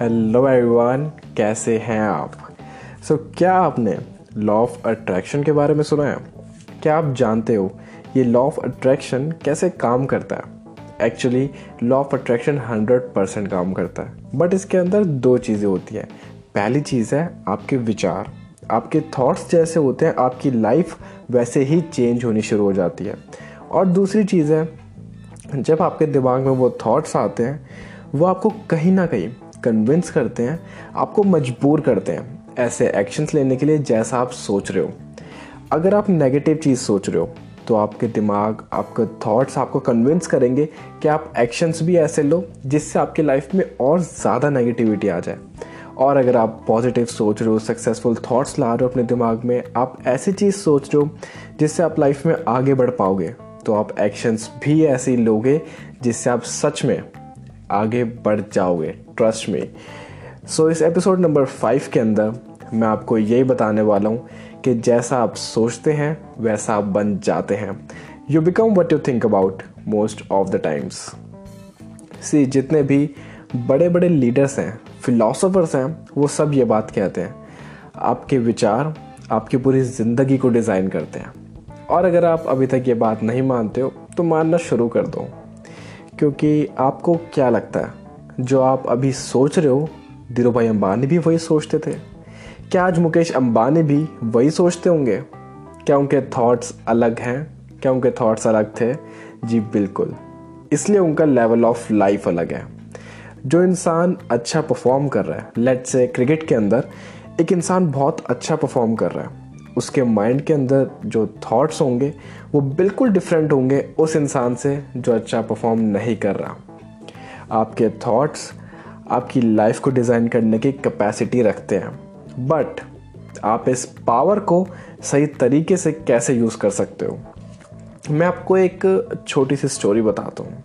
Hello everyone कैसे हैं आप? सो so, क्या आपने लॉ ऑफ़ अट्रैक्शन के बारे में सुना है? क्या आप जानते हो ये लॉ ऑफ़ अट्रैक्शन कैसे काम करता है? Actually law of attraction hundred percent काम करता है। बट इसके अंदर दो चीज़ें होती हैं। पहली चीज़ है आपके विचार। आपके थॉट्स जैसे होते हैं आपकी लाइफ वैसे ही चेंज होनी शुरू हो जाती है। और दूसरी चीज़ है जब आपके दिमाग में वो थॉट्स आते हैं वो आपको कहीं ना कहीं कन्विंस करते हैं, आपको मजबूर करते हैं ऐसे एक्शंस लेने के लिए जैसा आप सोच रहे हो। अगर आप नेगेटिव चीज़ सोच रहे हो तो आपके दिमाग, आपके थॉट्स आपको कन्विंस करेंगे कि आप एक्शंस भी ऐसे लो जिससे आपकी लाइफ में और ज़्यादा नेगेटिविटी आ जाए। और अगर आप पॉजिटिव सोच रहे हो सक्सेसफुल थॉट्स ला रहे हो अपने दिमाग में, आप ऐसी चीज़ सोच रहे हो जिससे आप लाइफ में आगे बढ़ पाओगे तो आप एक्शंस भी ऐसे लोगे जिससे आप सच में आगे बढ़ जाओगे ट्रस्ट में सो इस एपिसोड नंबर फाइव के अंदर मैं आपको यही बताने वाला हूँ कि जैसा आप सोचते हैं, वैसा आप बन जाते हैं। You become what you think about most of the times see जितने भी बड़े बड़े लीडर्स हैं फिलोसोफर्स हैं, वो सब ये बात कहते हैं। आपके विचार, आपकी पूरी ज़िंदगी को डिज़ाइन करते हैं। और अगर आप अभी तक ये बात नहीं मानते हो तो मानना शुरू कर दो। क्योंकि आपको क्या लगता है? जो आप अभी सोच रहे हो धीरू भाई अम्बानी भी वही सोचते थे? क्या आज मुकेश अंबानी भी वही सोचते होंगे? क्या उनके थॉट्स अलग हैं? क्या उनके थॉट्स अलग थे? जी बिल्कुल। इसलिए उनका लेवल ऑफ़ लाइफ अलग है। जो इंसान अच्छा परफॉर्म कर रहा है लेट से क्रिकेट के अंदर, एक इंसान बहुत अच्छा परफॉर्म कर रहा है। उसके माइंड के अंदर जो थॉट्स होंगे, वो बिल्कुल डिफरेंट होंगे उस इंसान से जो अच्छा परफॉर्म नहीं कर रहा। आपके थॉट्स आपकी लाइफ को डिज़ाइन करने की कैपेसिटी रखते हैं। बट आप इस पावर को सही तरीके से कैसे यूज़ कर सकते हो? मैं आपको एक छोटी सी स्टोरी बताता हूँ।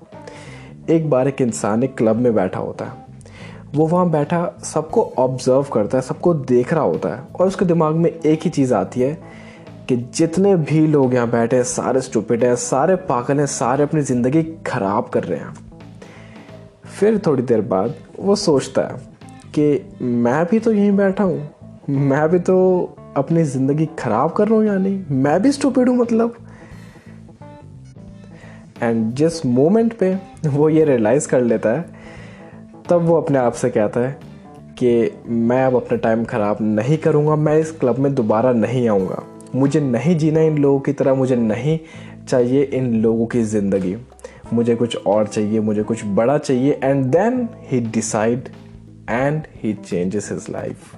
एक बार एक इंसान एक क्लब में बैठा होता है। वो वहाँ बैठा सबको ऑब्ज़र्व करता है, सबको देख रहा होता है और उसके दिमाग में एक ही चीज़ आती है कि जितने भी लोग यहाँ बैठे हैं, सारे स्टूपिड हैं, सारे पागल हैं, सारे अपनी ज़िंदगी खराब कर रहे हैं। फिर थोड़ी देर बाद वो सोचता है कि मैं भी तो यहीं बैठा हूँ, मैं भी तो अपनी ज़िंदगी ख़राब कर रहा हूँ या नहीं? मैं भी स्टूपिड हूँ मतलब? एंड जिस मोमेंट पे वो ये रियलाइज़ कर लेता है तब वो अपने आप से कहता है कि मैं अब अपना टाइम ख़राब नहीं करूँगा, मैं इस क्लब में दोबारा नहीं आऊँगा। मुझे नहीं जीना इन लोगों की तरह, मुझे नहीं चाहिए इन लोगों की ज़िंदगी। मुझे कुछ और चाहिए, मुझे कुछ बड़ा चाहिए। And then he decide and he changes his life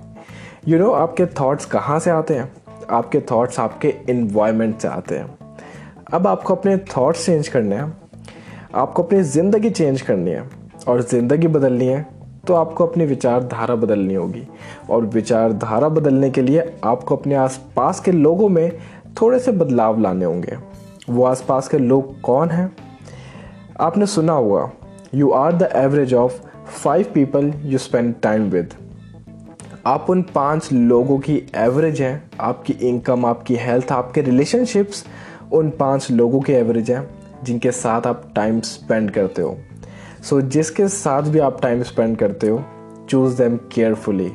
you know आपके थॉट्स कहाँ से आते हैं? आपके थॉट्स आपके इन्वायरमेंट से आते हैं। अब आपको अपने थॉट्स चेंज करने हैं। आपको अपनी ज़िंदगी चेंज करनी है। और ज़िंदगी बदलनी है तो आपको अपनी विचारधारा बदलनी होगी। और विचारधारा बदलने के लिए आपको अपने आसपास के लोगों में थोड़े से बदलाव लाने होंगे। वो आसपास के लोग कौन हैं? आपने सुना होगा you are the average of five people you spend time with आप उन पाँच लोगों की एवरेज हैं। आपकी इनकम आपकी हेल्थ आपके रिलेशनशिप्स उन पाँच लोगों की एवरेज हैं, जिनके साथ आप टाइम स्पेंड करते हो। सो so, जिसके साथ भी आप टाइम स्पेंड करते हो चूज़ देम केयरफुली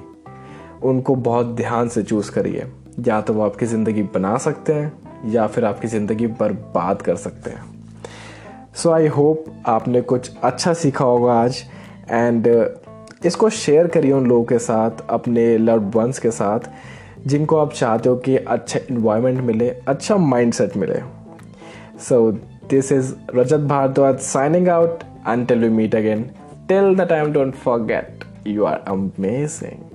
उनको बहुत ध्यान से चूज़ करिए। या तो वो आपकी ज़िंदगी बना सकते हैं या फिर आपकी ज़िंदगी बर्बाद कर सकते हैं। सो आई होप आपने कुछ अच्छा सीखा होगा आज। एंड uh, इसको शेयर करिए उन लोगों के साथ अपने लव वंस के साथ जिनको आप चाहते हो कि अच्छा इन्वायरमेंट मिले अच्छा माइंडसेट मिले। So this is Rajat Bhardwaj signing out until we meet again. Till the time don't forget you are amazing